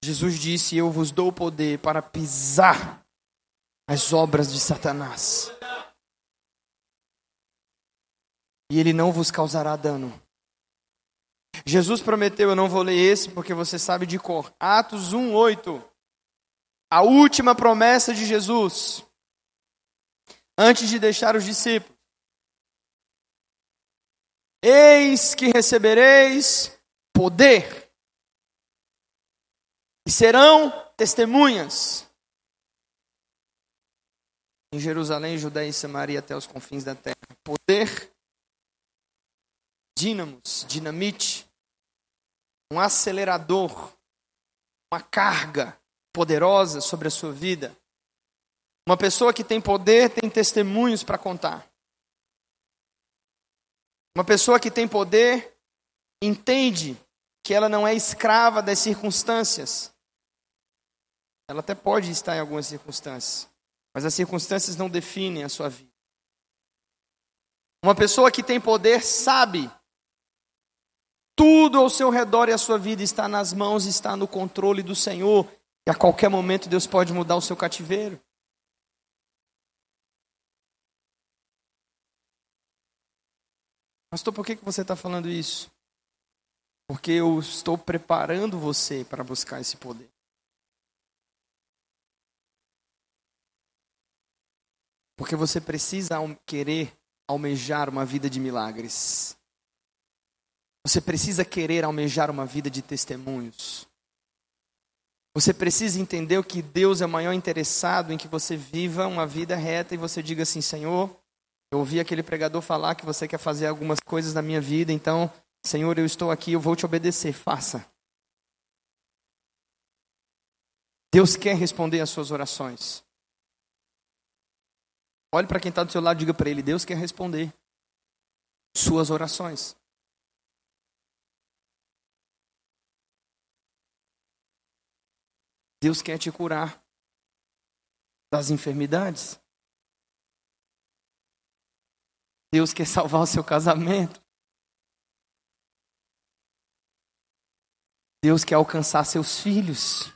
Jesus disse: Eu vos dou poder para pisar as obras de Satanás. E ele não vos causará dano. Jesus prometeu, eu não vou ler esse porque você sabe de cor. Atos 1, 8. A última promessa de Jesus. Antes de deixar os discípulos. Eis que recebereis poder. E serão testemunhas. Em Jerusalém, Judéia e Samaria até os confins da terra. Poder dínamos, dinamite, um acelerador, uma carga poderosa sobre a sua vida. Uma pessoa que tem poder tem testemunhos para contar. Uma pessoa que tem poder entende que ela não é escrava das circunstâncias. Ela até pode estar em algumas circunstâncias, mas as circunstâncias não definem a sua vida. Uma pessoa que tem poder sabe tudo ao seu redor e a sua vida está nas mãos, está no controle do Senhor. E a qualquer momento Deus pode mudar o seu cativeiro. Pastor, por que você está falando isso? Porque eu estou preparando você para buscar esse poder. Porque você precisa querer almejar uma vida de milagres. Você precisa querer almejar uma vida de testemunhos. Você precisa entender que Deus é o maior interessado em que você viva uma vida reta e você diga assim: Senhor, eu ouvi aquele pregador falar que você quer fazer algumas coisas na minha vida, então, Senhor, eu estou aqui, eu vou te obedecer, faça. Deus quer responder às suas orações. Olhe para quem está do seu lado e diga para ele: Deus quer responder suas orações. Deus quer te curar das enfermidades. Deus quer salvar o seu casamento. Deus quer alcançar seus filhos.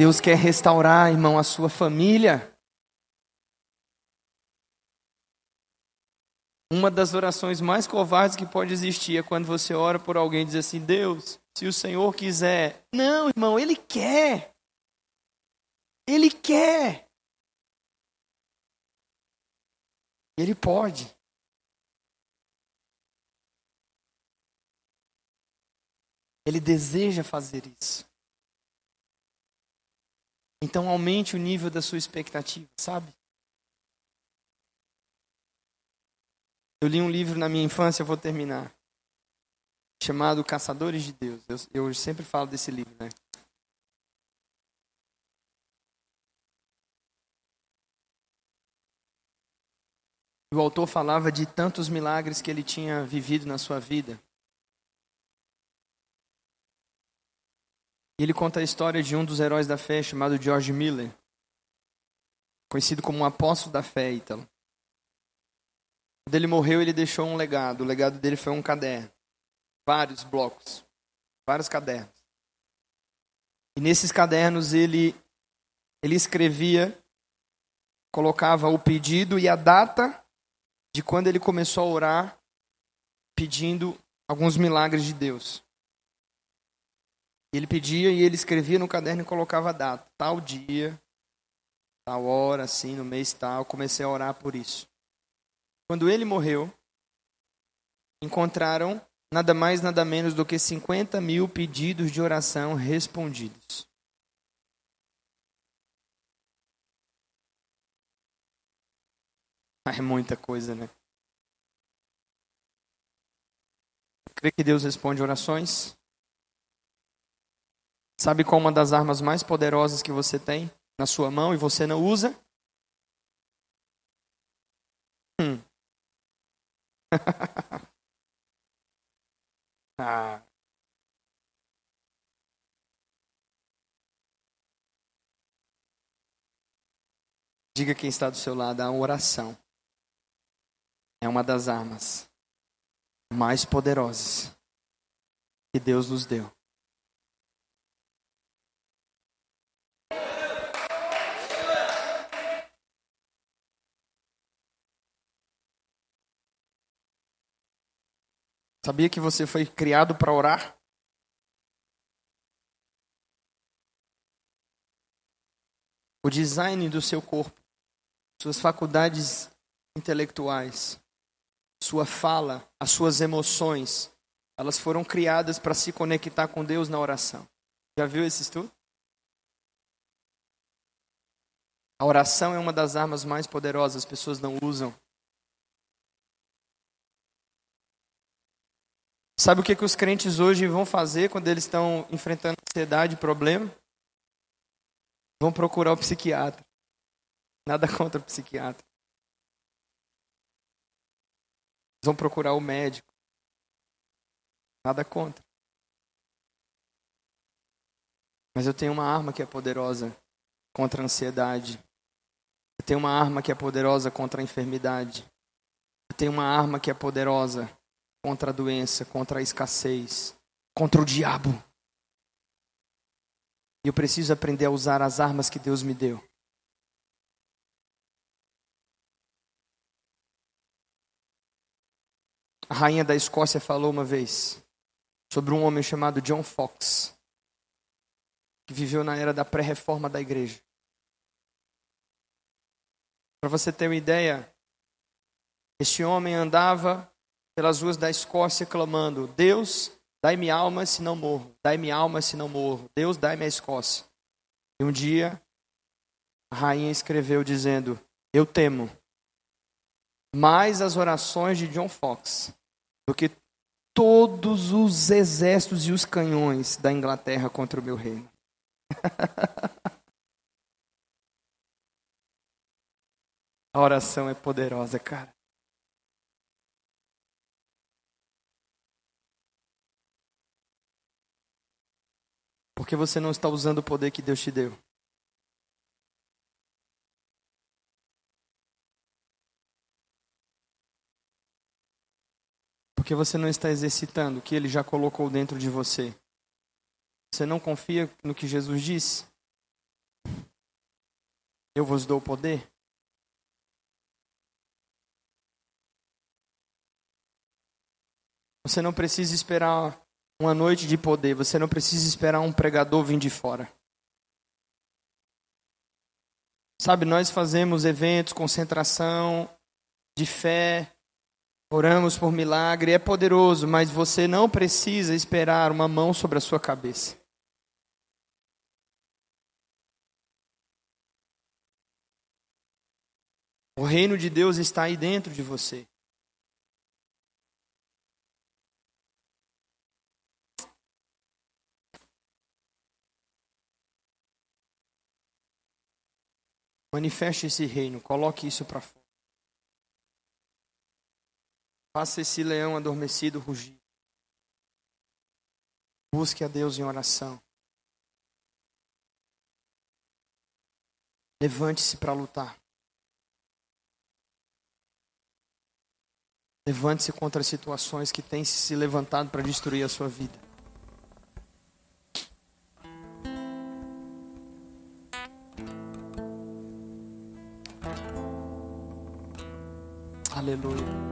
Deus quer restaurar, irmão, a sua família. Uma das orações mais covardes que pode existir é quando você ora por alguém e diz assim: Deus, se o Senhor quiser. Não, irmão, Ele quer. Ele quer. Ele pode. Ele deseja fazer isso. Então aumente o nível da sua expectativa, sabe? Eu li um livro na minha infância, vou terminar, chamado Caçadores de Deus. Eu, eu sempre falo desse livro, né? O autor falava de tantos milagres que ele tinha vivido na sua vida. Ele conta a história de um dos heróis da fé chamado George Miller, conhecido como um apóstolo da fé. Quando ele morreu, ele deixou um legado. O legado dele foi um caderno. Vários blocos. Vários cadernos. E nesses cadernos ele, ele escrevia, colocava o pedido e a data de quando ele começou a orar, pedindo alguns milagres de Deus. Ele pedia e ele escrevia no caderno e colocava a data. Tal dia, tal hora, assim, no mês tal. Comecei a orar por isso. Quando ele morreu, encontraram nada mais, nada menos do que 50 mil pedidos de oração respondidos. É muita coisa, né? Crê que Deus responde orações? Sabe qual uma das armas mais poderosas que você tem na sua mão e você não usa? Hum. ah. Diga quem está do seu lado, a oração é uma das armas mais poderosas que Deus nos deu. Sabia que você foi criado para orar? O design do seu corpo, suas faculdades intelectuais, sua fala, as suas emoções, elas foram criadas para se conectar com Deus na oração. Já viu esse estudo? A oração é uma das armas mais poderosas, as pessoas não usam. Sabe o que, que os crentes hoje vão fazer quando eles estão enfrentando ansiedade e problema? Vão procurar o psiquiatra. Nada contra o psiquiatra. Vão procurar o médico. Nada contra. Mas eu tenho uma arma que é poderosa contra a ansiedade. Eu tenho uma arma que é poderosa contra a enfermidade. Eu tenho uma arma que é poderosa contra a doença, contra a escassez, contra o diabo. E eu preciso aprender a usar as armas que Deus me deu. A rainha da Escócia falou uma vez sobre um homem chamado John Fox, que viveu na era da pré-reforma da igreja. Para você ter uma ideia, esse homem andava pelas ruas da Escócia clamando: Deus, dai-me alma se não morro, dai-me alma se não morro, Deus, dai-me a Escócia. E um dia a rainha escreveu dizendo: Eu temo mais as orações de John Fox do que todos os exércitos e os canhões da Inglaterra contra o meu reino. a oração é poderosa, cara. Porque você não está usando o poder que Deus te deu. Porque você não está exercitando o que ele já colocou dentro de você. Você não confia no que Jesus disse? Eu vos dou poder? Você não precisa esperar uma noite de poder, você não precisa esperar um pregador vir de fora. Sabe, nós fazemos eventos, concentração de fé, oramos por milagre, é poderoso, mas você não precisa esperar uma mão sobre a sua cabeça. O reino de Deus está aí dentro de você. Manifeste esse reino, coloque isso para fora. Faça esse leão adormecido rugir. Busque a Deus em oração. Levante-se para lutar. Levante-se contra as situações que têm se levantado para destruir a sua vida. Hallelujah.